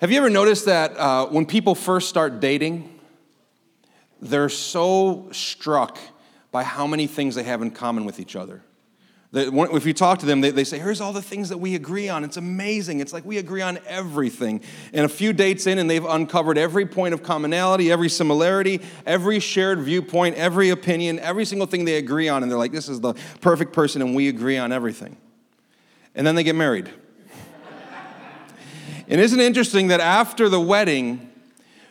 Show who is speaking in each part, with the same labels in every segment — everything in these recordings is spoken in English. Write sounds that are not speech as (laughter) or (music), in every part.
Speaker 1: Have you ever noticed that uh, when people first start dating, they're so struck by how many things they have in common with each other? If you talk to them, they, they say, Here's all the things that we agree on. It's amazing. It's like we agree on everything. And a few dates in, and they've uncovered every point of commonality, every similarity, every shared viewpoint, every opinion, every single thing they agree on. And they're like, This is the perfect person, and we agree on everything. And then they get married. And isn't it interesting that after the wedding,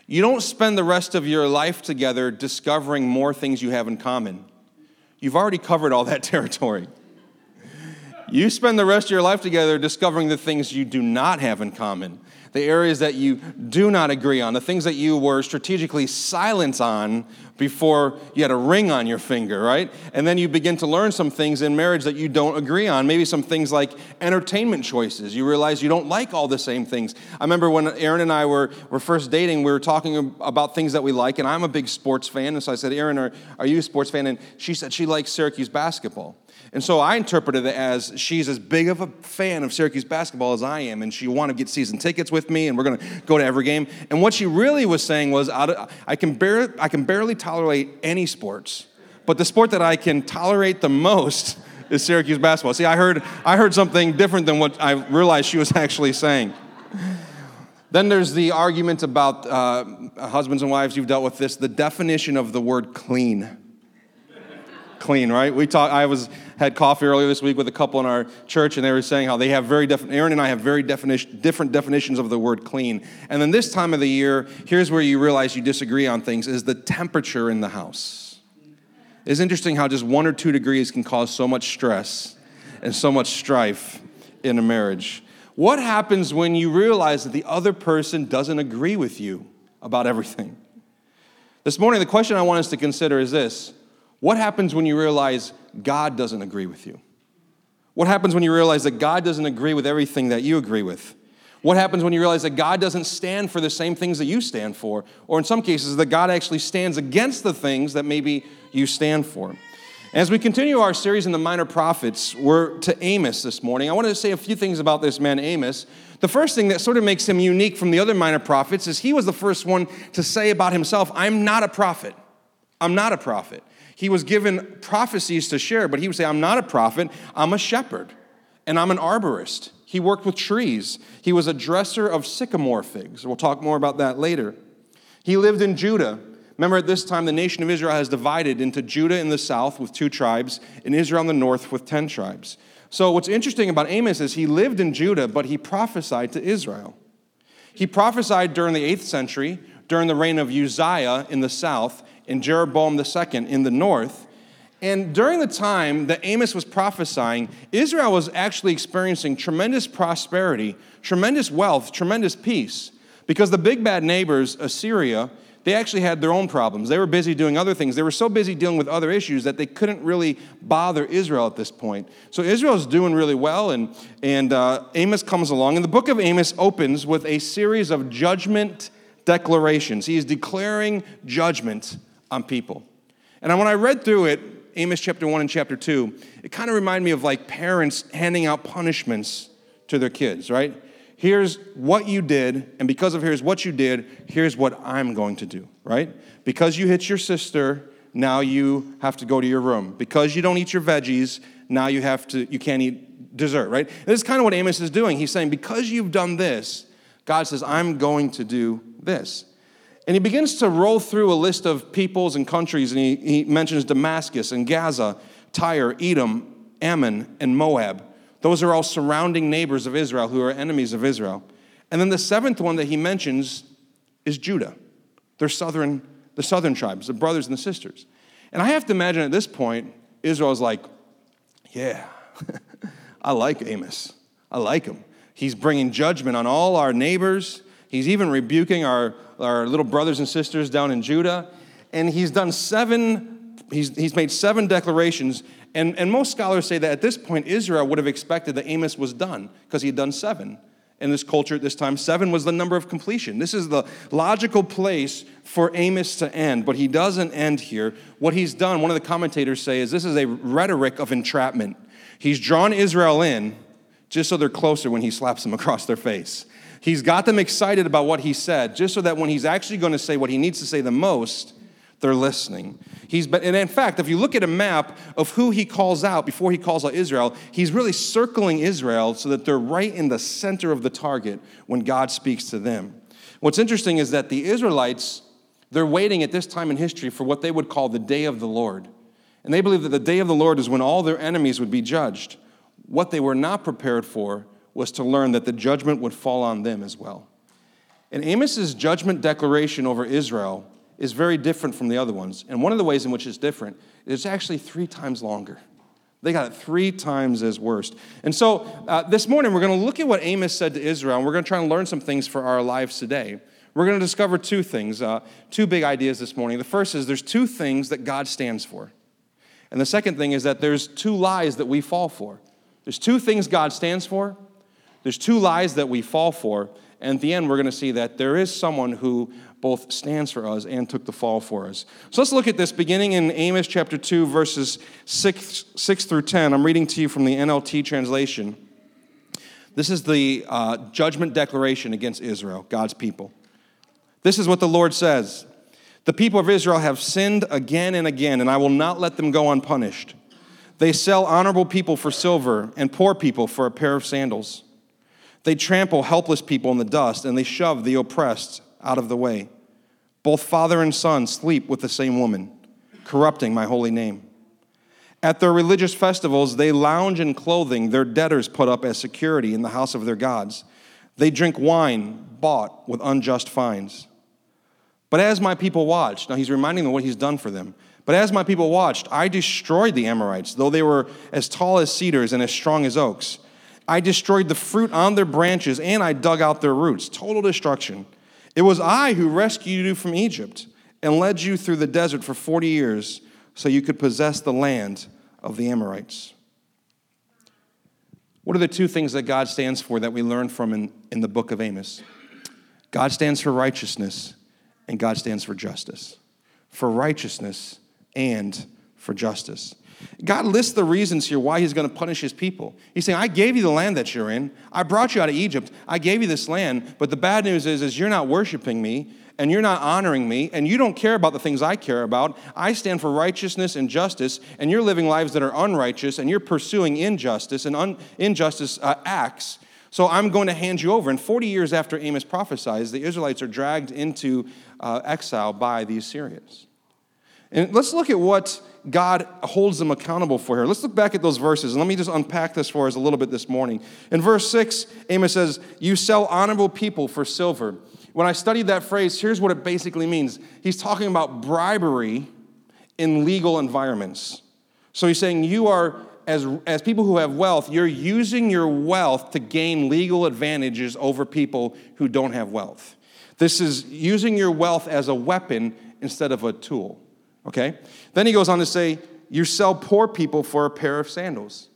Speaker 1: you don't spend the rest of your life together discovering more things you have in common? You've already covered all that (laughs) territory. You spend the rest of your life together discovering the things you do not have in common, the areas that you do not agree on, the things that you were strategically silent on before you had a ring on your finger, right? And then you begin to learn some things in marriage that you don't agree on. Maybe some things like entertainment choices. You realize you don't like all the same things. I remember when Erin and I were, were first dating, we were talking about things that we like, and I'm a big sports fan. And so I said, Erin, are, are you a sports fan? And she said she likes Syracuse basketball. And so I interpreted it as she's as big of a fan of Syracuse basketball as I am, and she wanted to get season tickets with me, and we're going to go to every game. And what she really was saying was, I can, bar- I can barely tolerate any sports, but the sport that I can tolerate the most (laughs) is Syracuse basketball. See, I heard, I heard something different than what I realized she was (laughs) actually saying. Then there's the argument about uh, husbands and wives, you've dealt with this, the definition of the word clean clean, right? We talk, I was had coffee earlier this week with a couple in our church, and they were saying how they have very different. Erin and I have very different definitions of the word clean. And then this time of the year, here's where you realize you disagree on things: is the temperature in the house. It's interesting how just one or two degrees can cause so much stress and so much strife in a marriage. What happens when you realize that the other person doesn't agree with you about everything? This morning, the question I want us to consider is this what happens when you realize God doesn't agree with you? What happens when you realize that God doesn't agree with everything that you agree with? What happens when you realize that God doesn't stand for the same things that you stand for? Or in some cases, that God actually stands against the things that maybe you stand for? As we continue our series in the minor prophets, we're to Amos this morning. I want to say a few things about this man, Amos. The first thing that sort of makes him unique from the other minor prophets is he was the first one to say about himself, I'm not a prophet. I'm not a prophet. He was given prophecies to share, but he would say, I'm not a prophet, I'm a shepherd, and I'm an arborist. He worked with trees. He was a dresser of sycamore figs. We'll talk more about that later. He lived in Judah. Remember, at this time, the nation of Israel has divided into Judah in the south with two tribes, and Israel in the north with 10 tribes. So, what's interesting about Amos is he lived in Judah, but he prophesied to Israel. He prophesied during the 8th century, during the reign of Uzziah in the south, and Jeroboam II in the north. And during the time that Amos was prophesying, Israel was actually experiencing tremendous prosperity, tremendous wealth, tremendous peace. Because the big bad neighbors, Assyria, they actually had their own problems. They were busy doing other things. They were so busy dealing with other issues that they couldn't really bother Israel at this point. So Israel's doing really well, and, and uh, Amos comes along. And the book of Amos opens with a series of judgment declarations. He is declaring judgment on people. And when I read through it, Amos chapter 1 and chapter 2, it kind of reminded me of like parents handing out punishments to their kids, right? Here's what you did, and because of here's what you did, here's what I'm going to do, right? Because you hit your sister, now you have to go to your room. Because you don't eat your veggies, now you have to you can't eat dessert, right? And this is kind of what Amos is doing. He's saying, because you've done this, God says, I'm going to do this. And he begins to roll through a list of peoples and countries, and he, he mentions Damascus and Gaza, Tyre, Edom, Ammon, and Moab. Those are all surrounding neighbors of Israel who are enemies of Israel. And then the seventh one that he mentions is Judah. They're southern, the southern tribes, the brothers and the sisters. And I have to imagine at this point, Israel's like, yeah, (laughs) I like Amos. I like him. He's bringing judgment on all our neighbors. He's even rebuking our, our little brothers and sisters down in Judah. And he's done seven, he's, he's made seven declarations. And, and most scholars say that at this point, Israel would have expected that Amos was done because he had done seven. In this culture at this time, seven was the number of completion. This is the logical place for Amos to end, but he doesn't end here. What he's done, one of the commentators say, is this is a rhetoric of entrapment. He's drawn Israel in just so they're closer when he slaps them (laughs) across their face. He's got them excited about what he said, just so that when he's actually going to say what he needs to say the most, they're listening. He's been, and in fact, if you look at a map of who he calls out before he calls out Israel, he's really circling Israel so that they're right in the center of the target when God speaks to them. What's interesting is that the Israelites, they're waiting at this time in history for what they would call the day of the Lord. And they believe that the day of the Lord is when all their enemies would be judged. What they were not prepared for was to learn that the judgment would fall on them as well. And Amos's judgment declaration over Israel is very different from the other ones. And one of the ways in which it's different is it's actually three times longer. They got it three times as worst. And so uh, this morning, we're going to look at what Amos said to Israel, and we're going to try and learn some things for our lives today. We're going to discover two things, uh, two big ideas this morning. The first is there's two things that God stands for. And the second thing is that there's two lies that we fall for. There's two things God stands for, there's two lies that we fall for. And at the end, we're going to see that there is someone who both stands for us and took the fall for us. So let's look at this beginning in Amos chapter 2, verses 6, 6 through 10. I'm reading to you from the NLT translation. This is the uh, judgment declaration against Israel, God's people. This is what the Lord says The people of Israel have sinned again and again, and I will not let them go unpunished. They sell honorable people for silver and poor people for a pair of sandals. They trample helpless people in the dust, and they shove the oppressed out of the way. Both father and son sleep with the same woman, corrupting my holy name. At their religious festivals, they lounge in clothing their debtors put up as security in the house of their gods. They drink wine bought with unjust fines. But as my people watched, now he's reminding them what he's done for them. But as my people watched, I destroyed the Amorites, though they were as tall as cedars and as strong as oaks. I destroyed the fruit on their branches, and I dug out their roots. Total destruction. It was I who rescued you from Egypt and led you through the desert for 40 years so you could possess the land of the Amorites. What are the two things that God stands for that we learn from in, in the book of Amos? God stands for righteousness, and God stands for justice. For righteousness and for justice. God lists the reasons here why he's going to punish his people. He's saying, I gave you the land that you're in. I brought you out of Egypt. I gave you this land. But the bad news is, is you're not worshiping me and you're not honoring me and you don't care about the things I care about. I stand for righteousness and justice and you're living lives that are unrighteous and you're pursuing injustice and un- injustice uh, acts. So I'm going to hand you over. And 40 years after Amos prophesies, the Israelites are dragged into uh, exile by the Assyrians. And let's look at what God holds them accountable for here. Let's look back at those verses and let me just unpack this for us a little bit this morning. In verse 6, Amos says, You sell honorable people for silver. When I studied that phrase, here's what it basically means He's talking about bribery in legal environments. So he's saying, You are, as, as people who have wealth, you're using your wealth to gain legal advantages over people who don't have wealth. This is using your wealth as a weapon instead of a tool. Okay? Then he goes on to say, You sell poor people for a pair of sandals.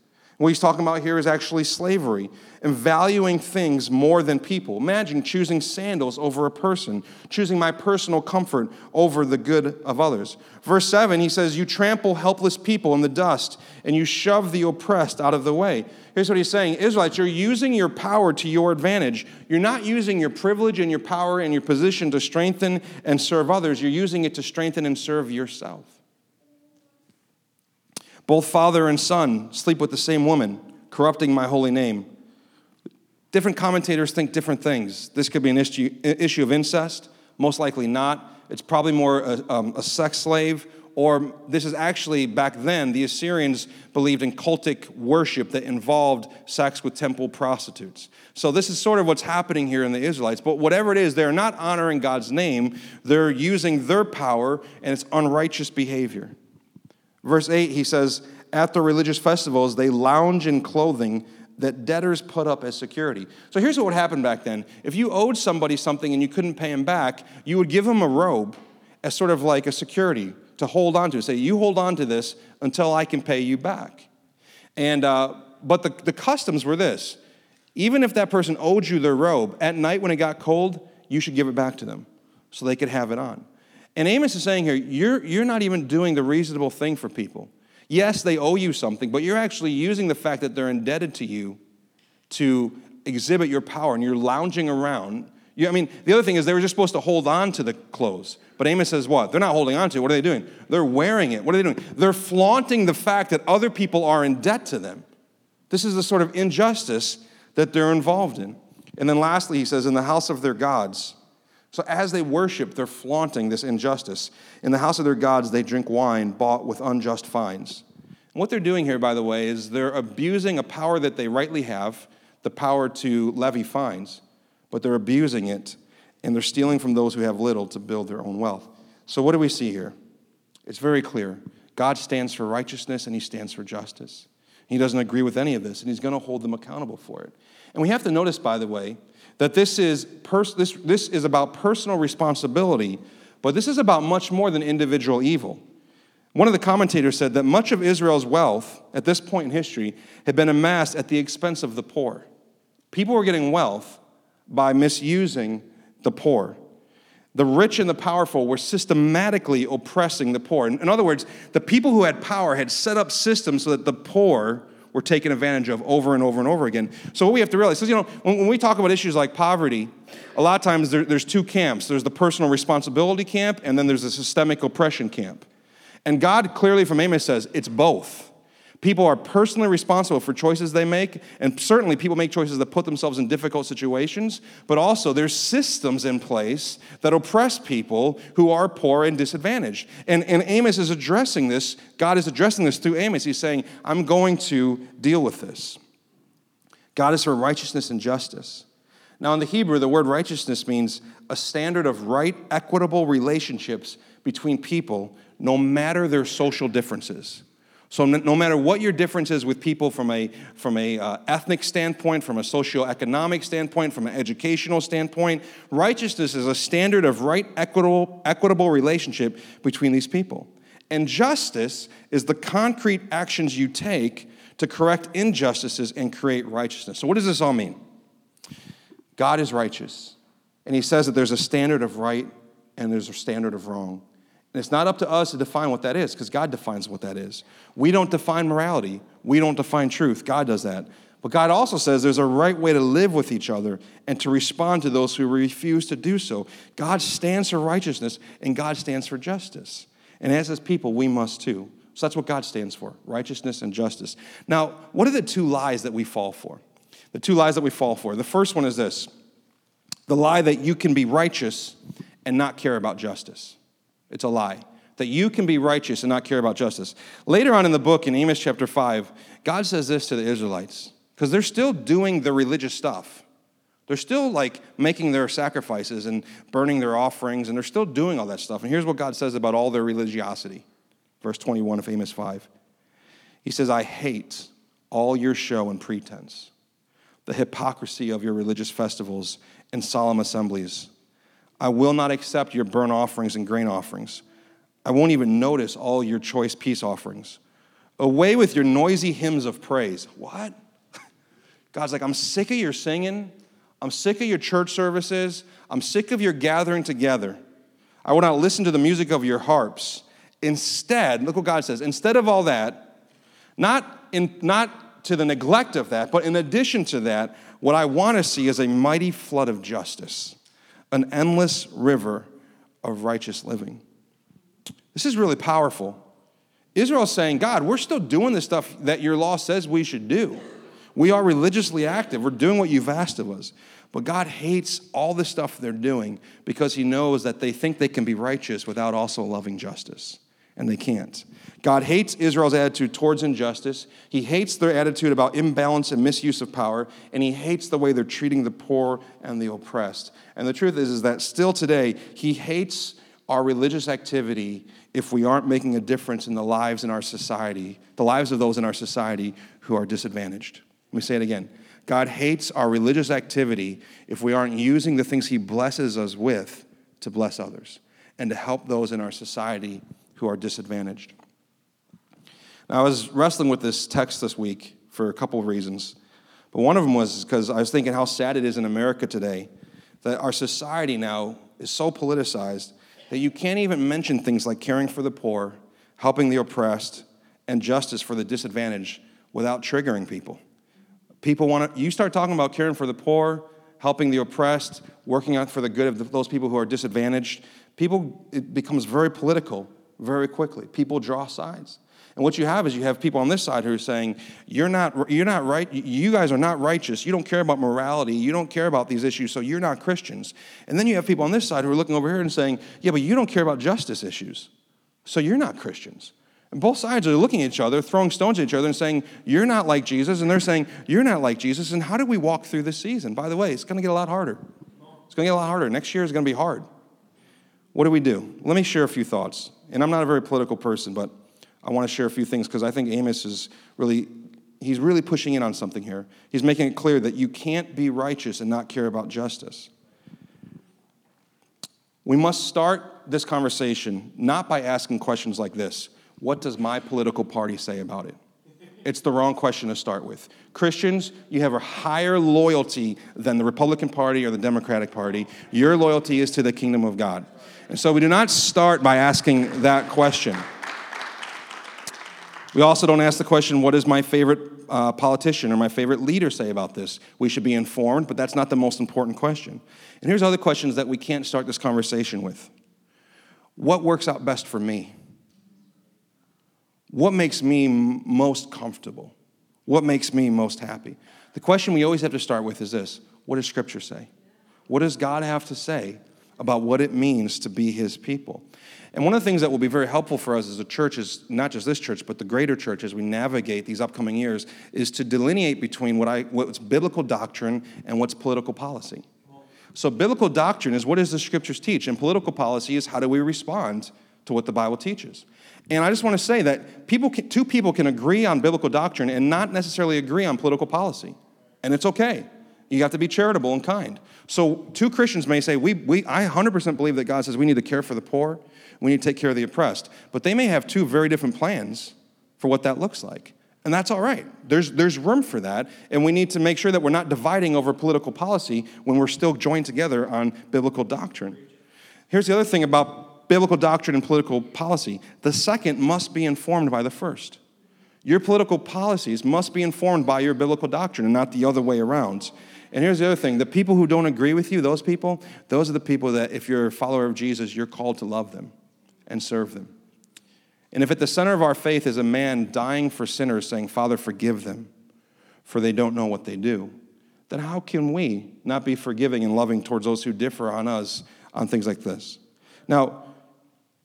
Speaker 1: What he's talking about here is actually slavery and valuing things more than people. Imagine choosing sandals over a person, choosing my personal comfort over the good of others. Verse 7, he says, You trample helpless people in the dust and you shove the oppressed out of the way. Here's what he's saying Israelites, you're using your power to your advantage. You're not using your privilege and your power and your position to strengthen and serve others, you're using it to strengthen and serve yourself. Both father and son sleep with the same woman, corrupting my holy name. Different commentators think different things. This could be an issue, issue of incest, most likely not. It's probably more a, um, a sex slave, or this is actually back then, the Assyrians believed in cultic worship that involved sex with temple prostitutes. So, this is sort of what's happening here in the Israelites. But whatever it is, they're not honoring God's name, they're using their power, and it's unrighteous behavior. Verse 8, he says, At the religious festivals, they lounge in clothing that debtors put up as security. So here's what would happen back then. If you owed somebody something and you couldn't pay him back, you would give him a robe as sort of like a security to hold on to. Say, you hold on to this until I can pay you back. And, uh, but the, the customs were this even if that person owed you their robe, at night when it got cold, you should give it back to them so they could have it on. And Amos is saying here, you're, you're not even doing the reasonable thing for people. Yes, they owe you something, but you're actually using the fact that they're indebted to you to exhibit your power and you're lounging around, you, I mean, the other thing is they were just supposed to hold on to the clothes. But Amos says what? They're not holding on to it. What are they doing? They're wearing it. What are they doing? They're flaunting the fact that other people are in debt to them. This is the sort of injustice that they're involved in. And then lastly, he says, in the house of their gods. So as they worship, they're flaunting this injustice. In the house of their gods, they drink wine bought with unjust fines. And what they're doing here, by the way, is they're abusing a power that they rightly have, the power to levy fines, but they're abusing it and they're stealing from those who have little to build their own wealth. So, what do we see here? It's very clear. God stands for righteousness and he stands for justice. He doesn't agree with any of this, and he's going to hold them accountable for it. And we have to notice, by the way, that this is, pers- this, this is about personal responsibility, but this is about much more than individual evil. One of the commentators said that much of Israel's wealth at this point in history had been amassed at the expense of the poor. People were getting wealth by misusing the poor. The rich and the powerful were systematically oppressing the poor. In other words, the people who had power had set up systems so that the poor were taken advantage of over and over and over again. So what we have to realize is, you know, when, we talk about issues like poverty, a lot of times there, there's two camps. There's the personal responsibility camp, and then there's the systemic oppression camp. And God clearly from Amos says it's both. People are personally responsible for choices they make, and certainly people make choices that put themselves in difficult situations, but also there's systems in place that oppress people who are poor and disadvantaged. And, and Amos is addressing this, God is addressing this through Amos. He's saying, I'm going to deal with this. God is for righteousness and justice. Now, in the Hebrew, the word righteousness means a standard of right, equitable relationships between people, no matter their social differences. So no matter what your difference is with people from a, from a uh, ethnic standpoint, from a socioeconomic standpoint, from an educational standpoint, righteousness is a standard of right, equitable, equitable relationship between these people. And justice is the concrete actions you take to correct injustices and create righteousness. So what does this all mean? God is righteous. And he says that there's a standard of right and there's a standard of wrong. And it's not up to us to define what that is because God defines what that is. We don't define morality, we don't define truth. God does that. But God also says there's a right way to live with each other and to respond to those who refuse to do so. God stands for righteousness and God stands for justice. And as his people, we must too. So that's what God stands for righteousness and justice. Now, what are the two lies that we fall for? The two lies that we fall for. The first one is this the lie that you can be righteous and not care about justice. It's a lie. That you can be righteous and not care about justice. Later on in the book, in Amos chapter 5, God says this to the Israelites because they're still doing the religious stuff. They're still like making their sacrifices and burning their offerings, and they're still doing all that stuff. And here's what God says about all their religiosity. Verse 21 of Amos 5. He says, I hate all your show and pretense, the hypocrisy of your religious festivals and solemn assemblies I will not accept your burnt offerings and grain offerings. I won't even notice all your choice peace offerings. Away with your noisy hymns of praise. What? (laughs) God's like, I'm sick of your singing. I'm sick of your church services. I'm sick of your gathering together. I will not listen to the music of your harps. Instead, look what God says. Instead of all that, not, in, not to the neglect of that, but in addition to that, what I want to see is a mighty flood of justice an endless river of righteous living. This is really powerful. Israel's saying, God, we're still doing the stuff that your law says we should do. We are religiously active. We're doing what you've asked of us. But God hates all the stuff they're doing because He knows that they think they can be righteous without also loving justice and they can't. God hates Israel's attitude towards injustice. He hates their attitude about imbalance and misuse of power, and he hates the way they're treating the poor and the oppressed. And the truth is, is that still today, he hates our religious activity if we aren't making a difference in the lives in our society, the lives of those in our society who are disadvantaged. Let me say it again. God hates our religious activity if we aren't using the things he blesses us with to bless others and to help those in our society who are disadvantaged. Now, I was wrestling with this text this week for a couple of reasons. But one of them was because I was thinking how sad it is in America today that our society now is so politicized that you can't even mention things like caring for the poor, helping the oppressed, and justice for the disadvantaged without triggering people. People want to, you start talking about caring for the poor, helping the oppressed, working out for the good of those people who are disadvantaged. People, it becomes very political very quickly. People draw sides. And what you have is you have people on this side who are saying, you're not, you're not right, you guys are not righteous, you don't care about morality, you don't care about these issues, so you're not Christians. And then you have people on this side who are looking over here and saying, yeah, but you don't care about justice issues, so you're not Christians. And both sides are looking at each other, throwing stones at each other, and saying, You're not like Jesus. And they're saying, You're not like Jesus. And how do we walk through this season? By the way, it's going to get a lot harder. It's going to get a lot harder. Next year is going to be hard. What do we do? Let me share a few thoughts. And I'm not a very political person, but I want to share a few things because I think Amos is really, he's really pushing in on something here. He's making it clear that you can't be righteous and not care about justice. We must start this conversation not by asking questions like this What does my political party say about it? It's the wrong question to start with. Christians, you have a higher loyalty than the Republican Party or the Democratic Party. Your loyalty is to the kingdom of God. And so we do not start by asking that question. We also don't ask the question, what does my favorite uh, politician or my favorite leader say about this? We should be informed, but that's not the most important question. And here's other questions that we can't start this conversation with What works out best for me? What makes me m- most comfortable? What makes me most happy? The question we always have to start with is this What does Scripture say? What does God have to say about what it means to be His people? And one of the things that will be very helpful for us as a church is not just this church, but the greater church as we navigate these upcoming years, is to delineate between what I, what's biblical doctrine and what's political policy. So, biblical doctrine is what does the scriptures teach, and political policy is how do we respond to what the Bible teaches. And I just want to say that people can, two people can agree on biblical doctrine and not necessarily agree on political policy, and it's okay. You have to be charitable and kind. So, two Christians may say, we, we, I 100% believe that God says we need to care for the poor we need to take care of the oppressed. But they may have two very different plans for what that looks like. And that's all right. There's, there's room for that. And we need to make sure that we're not dividing over political policy when we're still joined together on biblical doctrine. Here's the other thing about biblical doctrine and political policy the second must be informed by the first. Your political policies must be informed by your biblical doctrine and not the other way around. And here's the other thing the people who don't agree with you, those people, those are the people that, if you're a follower of Jesus, you're called to love them and serve them. And if at the center of our faith is a man dying for sinners, saying, Father, forgive them, for they don't know what they do, then how can we not be forgiving and loving towards those who differ on us on things like this? Now,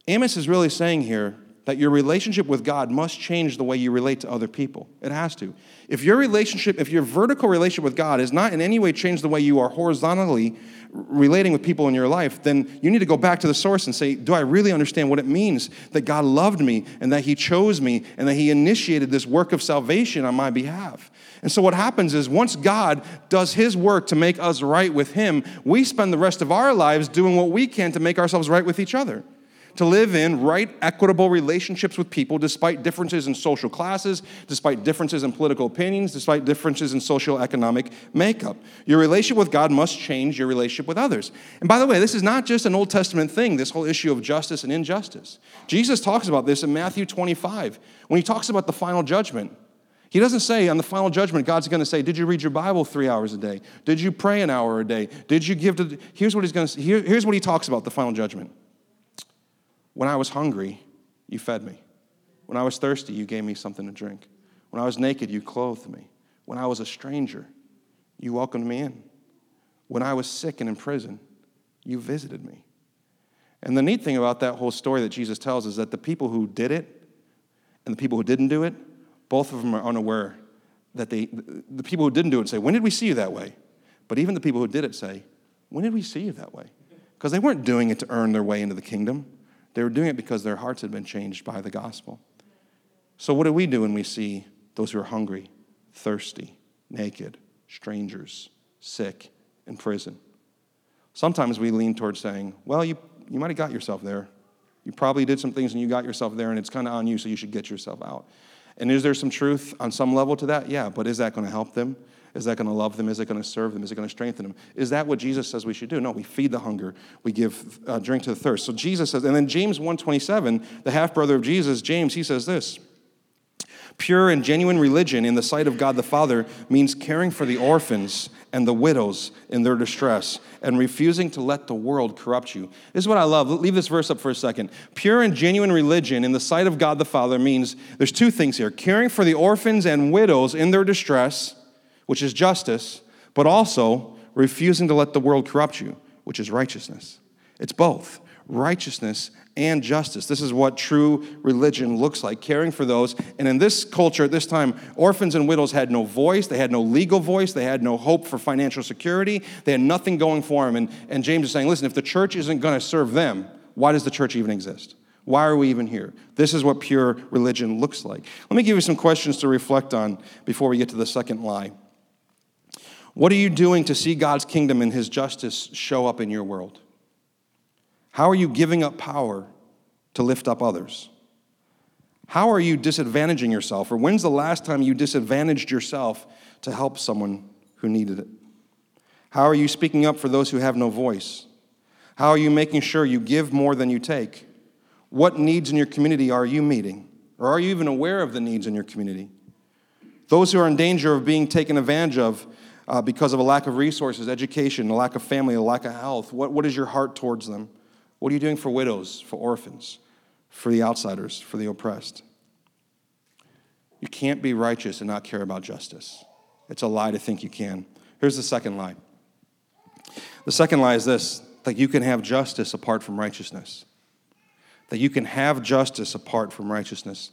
Speaker 1: Amos is really saying here that your relationship with God must change the way you relate to other people. It has to. If your relationship, if your vertical relationship with God is not in any way changed the way you are horizontally relating with people in your life, then you need to go back to the source and say, Do I really understand what it means that God loved me and that He chose me and that He initiated this work of salvation on my behalf? And so, what happens is once God does His work to make us right with Him, we spend the rest of our lives doing what we can to make ourselves right with each other to live in right, equitable relationships with people despite differences in social classes, despite differences in political opinions, despite differences in social economic makeup. Your relationship with God must change your relationship with others. And by the way, this is not just an Old Testament thing, this whole issue of justice and injustice. Jesus talks about this in Matthew 25 when he talks about the final judgment. He doesn't say on the final judgment, God's going to say, Did you read your Bible three hours a day? Did you pray an hour a day? Did you give to. Here's what he's going to. Here, here's what he talks about the final judgment. When I was hungry, you fed me. When I was thirsty, you gave me something to drink. When I was naked, you clothed me. When I was a stranger, you welcomed me in. When I was sick and in prison, you visited me. And the neat thing about that whole story that Jesus tells is that the people who did it and the people who didn't do it, both of them are unaware that they, the people who didn't do it say, When did we see you that way? But even the people who did it say, When did we see you that way? Because they weren't doing it to earn their way into the kingdom. They were doing it because their hearts had been changed by the gospel. So, what do we do when we see those who are hungry, thirsty, naked, strangers, sick, in prison? Sometimes we lean towards saying, well, you, you might have got yourself there. You probably did some things and you got yourself there, and it's kind of on you, so you should get yourself out. And is there some truth on some level to that? Yeah, but is that going to help them? Is that going to love them? Is it going to serve them? Is it going to strengthen them? Is that what Jesus says we should do? No, we feed the hunger. We give uh, drink to the thirst. So Jesus says, and then James 127, the half brother of Jesus, James, he says this. Pure and genuine religion in the sight of God the Father means caring for the orphans and the widows in their distress and refusing to let the world corrupt you. This is what I love. Leave this verse up for a second. Pure and genuine religion in the sight of God the Father means there's two things here caring for the orphans and widows in their distress, which is justice, but also refusing to let the world corrupt you, which is righteousness. It's both righteousness and justice. This is what true religion looks like, caring for those. And in this culture at this time, orphans and widows had no voice, they had no legal voice, they had no hope for financial security, they had nothing going for them. And, and James is saying, listen, if the church isn't going to serve them, why does the church even exist? Why are we even here? This is what pure religion looks like. Let me give you some questions to reflect on before we get to the second lie. What are you doing to see God's kingdom and his justice show up in your world? How are you giving up power to lift up others? How are you disadvantaging yourself? Or when's the last time you disadvantaged yourself to help someone who needed it? How are you speaking up for those who have no voice? How are you making sure you give more than you take? What needs in your community are you meeting? Or are you even aware of the needs in your community? Those who are in danger of being taken advantage of uh, because of a lack of resources, education, a lack of family, a lack of health, what, what is your heart towards them? What are you doing for widows, for orphans, for the outsiders, for the oppressed? You can't be righteous and not care about justice. It's a lie to think you can. Here's the second lie. The second lie is this that you can have justice apart from righteousness. That you can have justice apart from righteousness.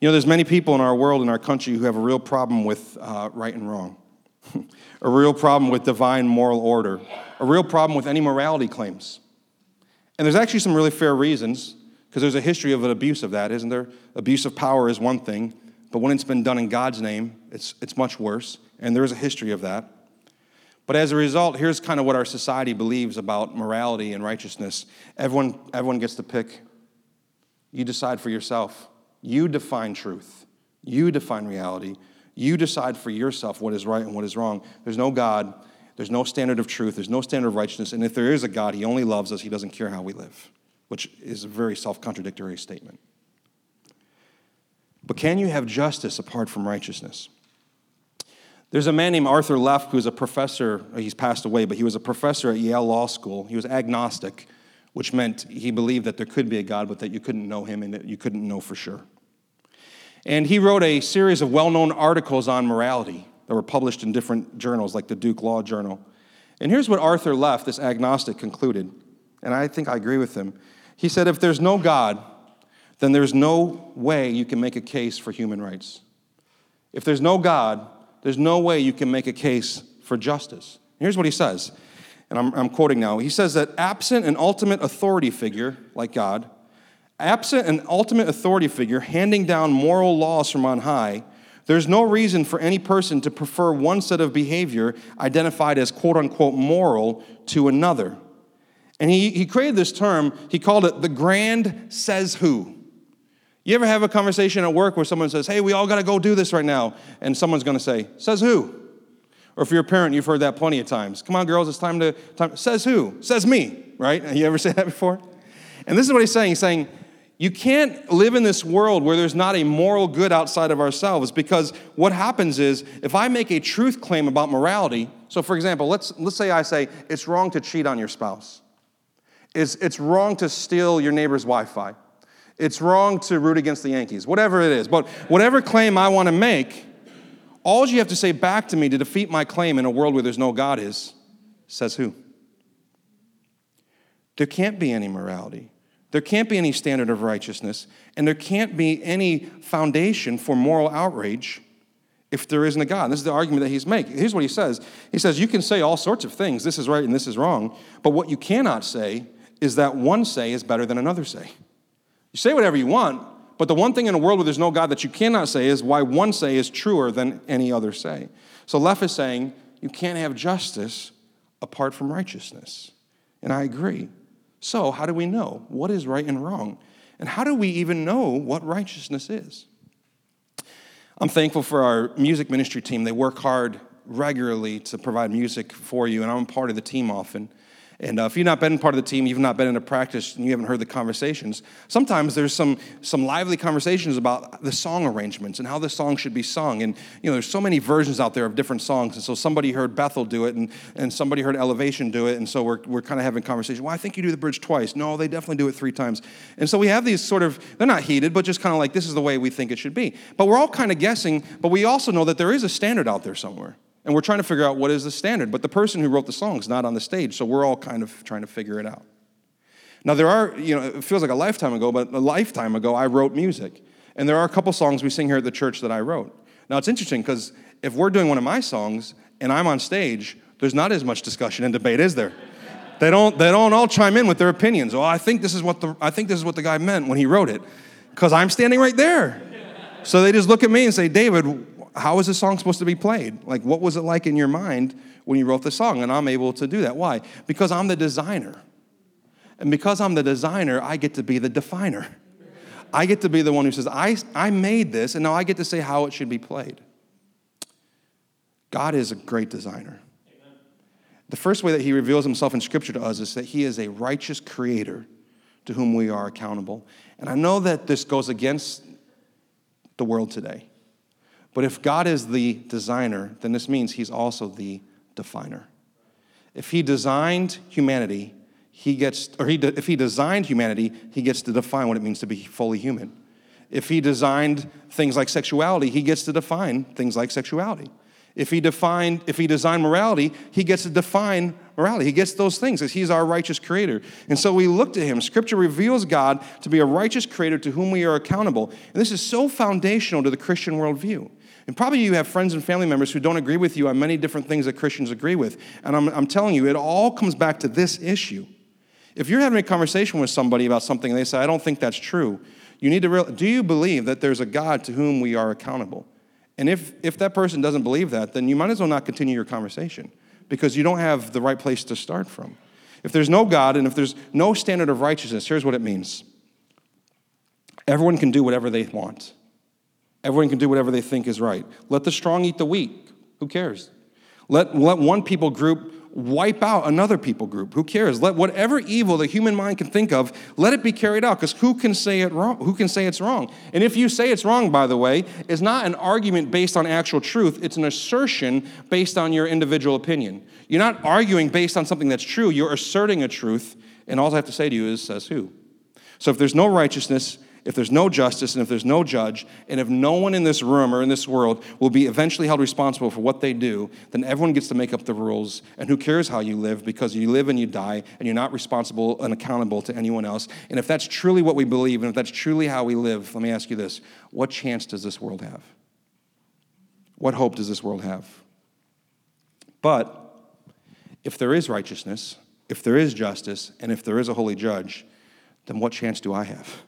Speaker 1: You know, there's many people in our world, in our country, who have a real problem with uh, right and wrong, (laughs) a real problem with divine moral order, a real problem with any morality claims. And there's actually some really fair reasons, because there's a history of an abuse of that, isn't there? Abuse of power is one thing, but when it's been done in God's name, it's, it's much worse, and there is a history of that. But as a result, here's kind of what our society believes about morality and righteousness. Everyone, everyone gets to pick. You decide for yourself. You define truth. You define reality. You decide for yourself what is right and what is wrong. There's no God. There's no standard of truth, there's no standard of righteousness, and if there is a God, He only loves us, He doesn't care how we live, which is a very self contradictory statement. But can you have justice apart from righteousness? There's a man named Arthur Leff who's a professor, he's passed away, but he was a professor at Yale Law School. He was agnostic, which meant he believed that there could be a God, but that you couldn't know him and that you couldn't know for sure. And he wrote a series of well known articles on morality that were published in different journals, like the Duke Law Journal. And here's what Arthur Leff, this agnostic, concluded, and I think I agree with him. He said, If there's no God, then there's no way you can make a case for human rights. If there's no God, there's no way you can make a case for justice. Here's what he says, and I'm, I'm quoting now. He says that absent an ultimate authority figure like God, absent an ultimate authority figure handing down moral laws from on high, there's no reason for any person to prefer one set of behavior identified as quote unquote moral to another. And he, he created this term, he called it the grand says who. You ever have a conversation at work where someone says, hey, we all got to go do this right now? And someone's going to say, says who? Or if you're a parent, you've heard that plenty of times. Come on, girls, it's time to, time. says who? Says me, right? You ever say that before? And this is what he's saying. He's saying, you can't live in this world where there's not a moral good outside of ourselves because what happens is if I make a truth claim about morality, so for example, let's, let's say I say it's wrong to cheat on your spouse, it's, it's wrong to steal your neighbor's Wi Fi, it's wrong to root against the Yankees, whatever it is. But whatever claim I want to make, all you have to say back to me to defeat my claim in a world where there's no God is, says who? There can't be any morality. There can't be any standard of righteousness, and there can't be any foundation for moral outrage if there isn't a God. And this is the argument that he's making. Here's what he says He says, You can say all sorts of things, this is right and this is wrong, but what you cannot say is that one say is better than another say. You say whatever you want, but the one thing in a world where there's no God that you cannot say is why one say is truer than any other say. So Leff is saying, You can't have justice apart from righteousness. And I agree. So, how do we know what is right and wrong? And how do we even know what righteousness is? I'm thankful for our music ministry team. They work hard regularly to provide music for you, and I'm part of the team often. And uh, if you've not been part of the team, you've not been in a practice, and you haven't heard the conversations, sometimes there's some, some lively conversations about the song arrangements and how the song should be sung. And, you know, there's so many versions out there of different songs. And so somebody heard Bethel do it, and, and somebody heard Elevation do it. And so we're, we're kind of having conversation. Well, I think you do the bridge twice. No, they definitely do it three times. And so we have these sort of, they're not heated, but just kind of like, this is the way we think it should be. But we're all kind of guessing, but we also know that there is a standard out there somewhere. And we're trying to figure out what is the standard. But the person who wrote the song is not on the stage, so we're all kind of trying to figure it out. Now, there are, you know, it feels like a lifetime ago, but a lifetime ago, I wrote music. And there are a couple songs we sing here at the church that I wrote. Now, it's interesting because if we're doing one of my songs and I'm on stage, there's not as much discussion and debate, is there? (laughs) They don't, they don't all chime in with their opinions. Oh, I think this is what the, I think this is what the guy meant when he wrote it, because I'm standing right there. So they just look at me and say, David, how is this song supposed to be played? Like, what was it like in your mind when you wrote the song? And I'm able to do that. Why? Because I'm the designer. And because I'm the designer, I get to be the definer. I get to be the one who says, I, I made this, and now I get to say how it should be played. God is a great designer. The first way that he reveals himself in Scripture to us is that he is a righteous creator to whom we are accountable. And I know that this goes against the world today. But if God is the designer, then this means he's also the definer. If he designed humanity, he gets, or he, if he designed humanity, he gets to define what it means to be fully human. If he designed things like sexuality, he gets to define things like sexuality. If he defined, if he designed morality, he gets to define morality. He gets those things because he's our righteous creator. And so we look to him. Scripture reveals God to be a righteous creator to whom we are accountable. And this is so foundational to the Christian worldview. And probably you have friends and family members who don't agree with you on many different things that Christians agree with. And I'm, I'm telling you, it all comes back to this issue. If you're having a conversation with somebody about something and they say, I don't think that's true, you need to realize do you believe that there's a God to whom we are accountable? And if, if that person doesn't believe that, then you might as well not continue your conversation because you don't have the right place to start from. If there's no God and if there's no standard of righteousness, here's what it means everyone can do whatever they want. Everyone can do whatever they think is right. Let the strong eat the weak. Who cares? Let, let one people group wipe out another people group. Who cares? Let whatever evil the human mind can think of, let it be carried out. Because who can say it wrong? Who can say it's wrong? And if you say it's wrong, by the way, it's not an argument based on actual truth. It's an assertion based on your individual opinion. You're not arguing based on something that's true. You're asserting a truth. And all I have to say to you is, says who? So if there's no righteousness, if there's no justice and if there's no judge, and if no one in this room or in this world will be eventually held responsible for what they do, then everyone gets to make up the rules. And who cares how you live because you live and you die and you're not responsible and accountable to anyone else. And if that's truly what we believe and if that's truly how we live, let me ask you this what chance does this world have? What hope does this world have? But if there is righteousness, if there is justice, and if there is a holy judge, then what chance do I have?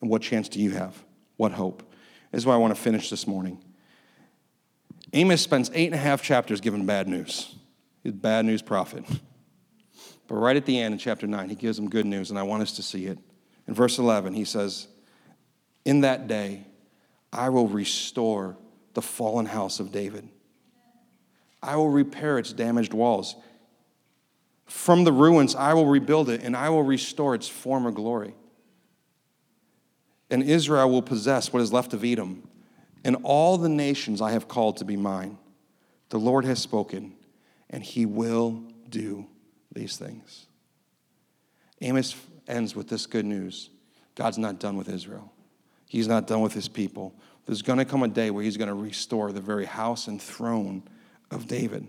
Speaker 1: And what chance do you have? What hope? This is why I want to finish this morning. Amos spends eight and a half chapters giving bad news. He's a bad news prophet. But right at the end in chapter 9, he gives them good news, and I want us to see it. In verse 11, he says, In that day, I will restore the fallen house of David. I will repair its damaged walls. From the ruins, I will rebuild it, and I will restore its former glory and Israel will possess what is left of Edom, and all the nations I have called to be mine. The Lord has spoken, and he will do these things. Amos ends with this good news God's not done with Israel, He's not done with His people. There's going to come a day where He's going to restore the very house and throne of David.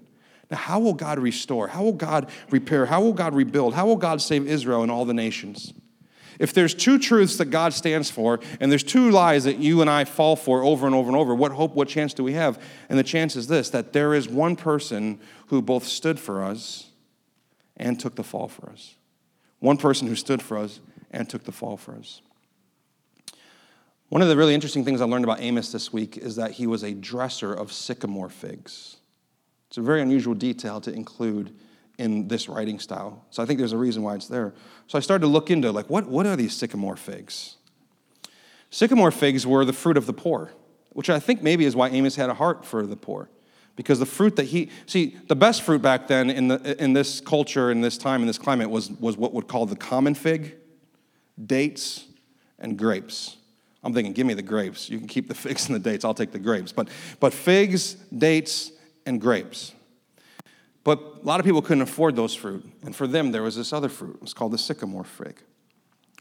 Speaker 1: Now, how will God restore? How will God repair? How will God rebuild? How will God save Israel and all the nations? If there's two truths that God stands for, and there's two lies that you and I fall for over and over and over, what hope, what chance do we have? And the chance is this that there is one person who both stood for us and took the fall for us. One person who stood for us and took the fall for us. One of the really interesting things I learned about Amos this week is that he was a dresser of sycamore figs. It's a very unusual detail to include in this writing style. So I think there's a reason why it's there. So I started to look into like what, what are these sycamore figs? Sycamore figs were the fruit of the poor, which I think maybe is why Amos had a heart for the poor. Because the fruit that he, see, the best fruit back then in, the, in this culture, in this time, in this climate was, was what would call the common fig, dates, and grapes. I'm thinking, give me the grapes. You can keep the (laughs) figs and the dates. I'll take the grapes. But, but figs, dates, and grapes. But a lot of people couldn't afford those fruit. And for them, there was this other fruit. It was called the sycamore fig.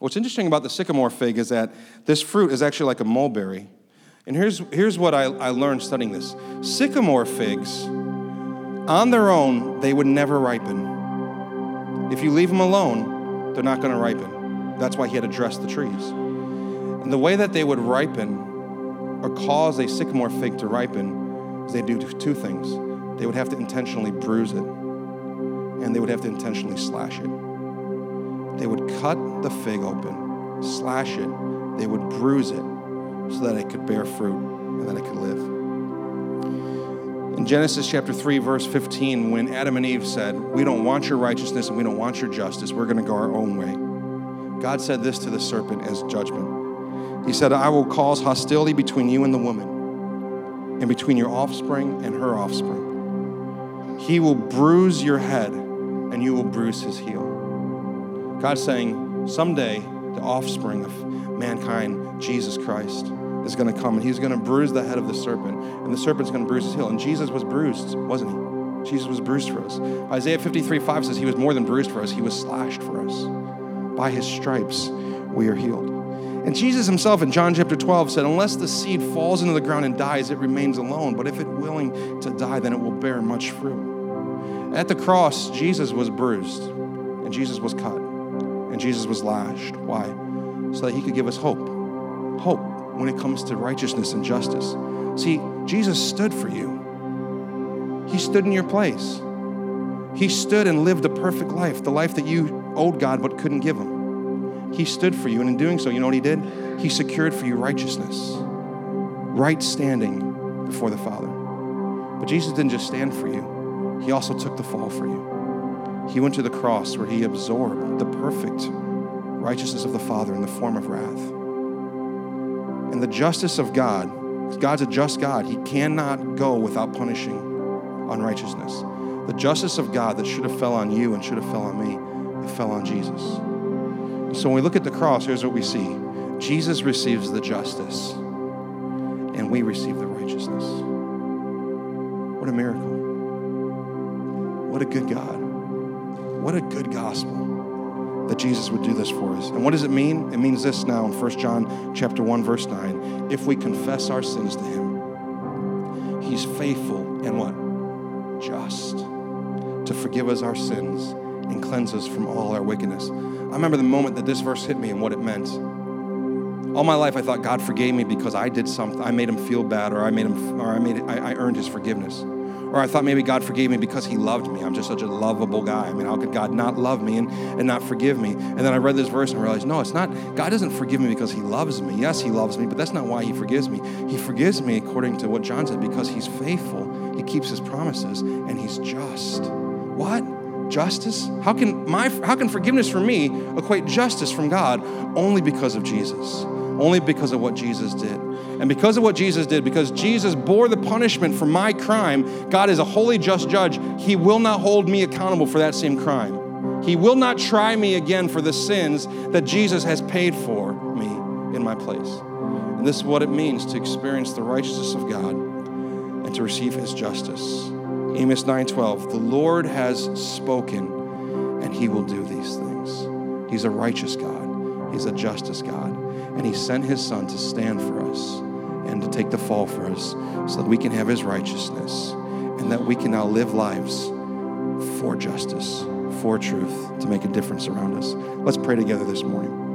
Speaker 1: What's interesting about the sycamore fig is that this fruit is actually like a mulberry. And here's, here's what I, I learned studying this sycamore figs, on their own, they would never ripen. If you leave them alone, they're not going to ripen. That's why he had to dress the trees. And the way that they would ripen or cause a sycamore fig to ripen is they do two things. They would have to intentionally bruise it, and they would have to intentionally slash it. They would cut the fig open, slash it, they would bruise it so that it could bear fruit and that it could live. In Genesis chapter 3, verse 15, when Adam and Eve said, We don't want your righteousness and we don't want your justice, we're going to go our own way. God said this to the serpent as judgment. He said, I will cause hostility between you and the woman, and between your offspring and her offspring. He will bruise your head, and you will bruise his heel. God's saying, someday the offspring of mankind, Jesus Christ, is going to come and he's going to bruise the head of the serpent, and the serpent's going to bruise his heel. And Jesus was bruised, wasn't he? Jesus was bruised for us. Isaiah 53 5 says he was more than bruised for us, he was slashed for us. By his stripes, we are healed. And Jesus himself in John chapter 12 said, Unless the seed falls into the ground and dies, it remains alone. But if it willing to die, then it will bear much fruit. At the cross, Jesus was bruised and Jesus was cut and Jesus was lashed. Why? So that he could give us hope. Hope when it comes to righteousness and justice. See, Jesus stood for you, He stood in your place. He stood and lived a perfect life, the life that you owed God but couldn't give Him. He stood for you, and in doing so, you know what He did? He secured for you righteousness, right standing before the Father. But Jesus didn't just stand for you, He also took the fall for you. He went to the cross where he absorbed the perfect righteousness of the Father in the form of wrath. And the justice of God, God's a just God, he cannot go without punishing unrighteousness. The justice of God that should have fell on you and should have fell on me, it fell on Jesus. So when we look at the cross, here's what we see. Jesus receives the justice, and we receive the righteousness. What a miracle. What a good God. What a good gospel that Jesus would do this for us. And what does it mean? It means this now in 1 John chapter 1 verse 9. If we confess our sins to him, he's faithful and what? Just to forgive us our sins and cleanse us from all our wickedness. I remember the moment that this verse hit me and what it meant. All my life I thought God forgave me because I did something. I made him feel bad or I made him or I made I, I earned his forgiveness. Or I thought maybe God forgave me because he loved me. I'm just such a lovable guy. I mean, how could God not love me and, and not forgive me? And then I read this verse and realized, no, it's not. God doesn't forgive me because he loves me. Yes, he loves me, but that's not why he forgives me. He forgives me according to what John said because he's faithful. He keeps his promises and he's just. What? Justice? How can my how can forgiveness from me equate justice from God only because of Jesus? Only because of what Jesus did. And because of what Jesus did, because Jesus bore the punishment for my crime, God is a holy, just judge. He will not hold me accountable for that same crime. He will not try me again for the sins that Jesus has paid for me in my place. And this is what it means to experience the righteousness of God and to receive his justice. Amos 9:12, the Lord has spoken and he will do these things. He's a righteous God. He's a justice God. And he sent his son to stand for us and to take the fall for us so that we can have his righteousness and that we can now live lives for justice, for truth, to make a difference around us. Let's pray together this morning.